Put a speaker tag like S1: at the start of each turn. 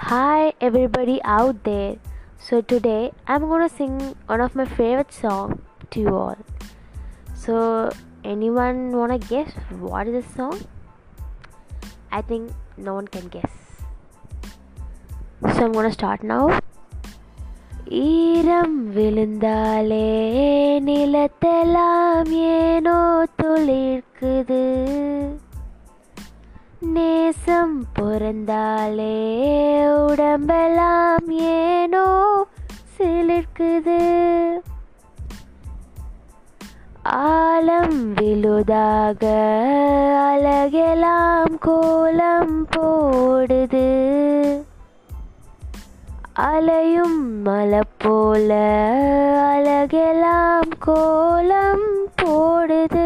S1: Hi everybody out there. So today I'm gonna sing one of my favorite song to you all. So anyone wanna guess what is the song? I think no one can guess. So I'm gonna start now. ஈரம் விழுந்தாலே நிலத்தெல்லாம் ஏனோ துளிர்க்குது பிறந்தாலே உடம்பெல்லாம் ஏனோ சிலிர்க்குது. ஆழம் விழுதாக அழகெல்லாம் கோலம் போடுது. அலையும் மலை போல அழகெல்லாம் கோலம் போடுது.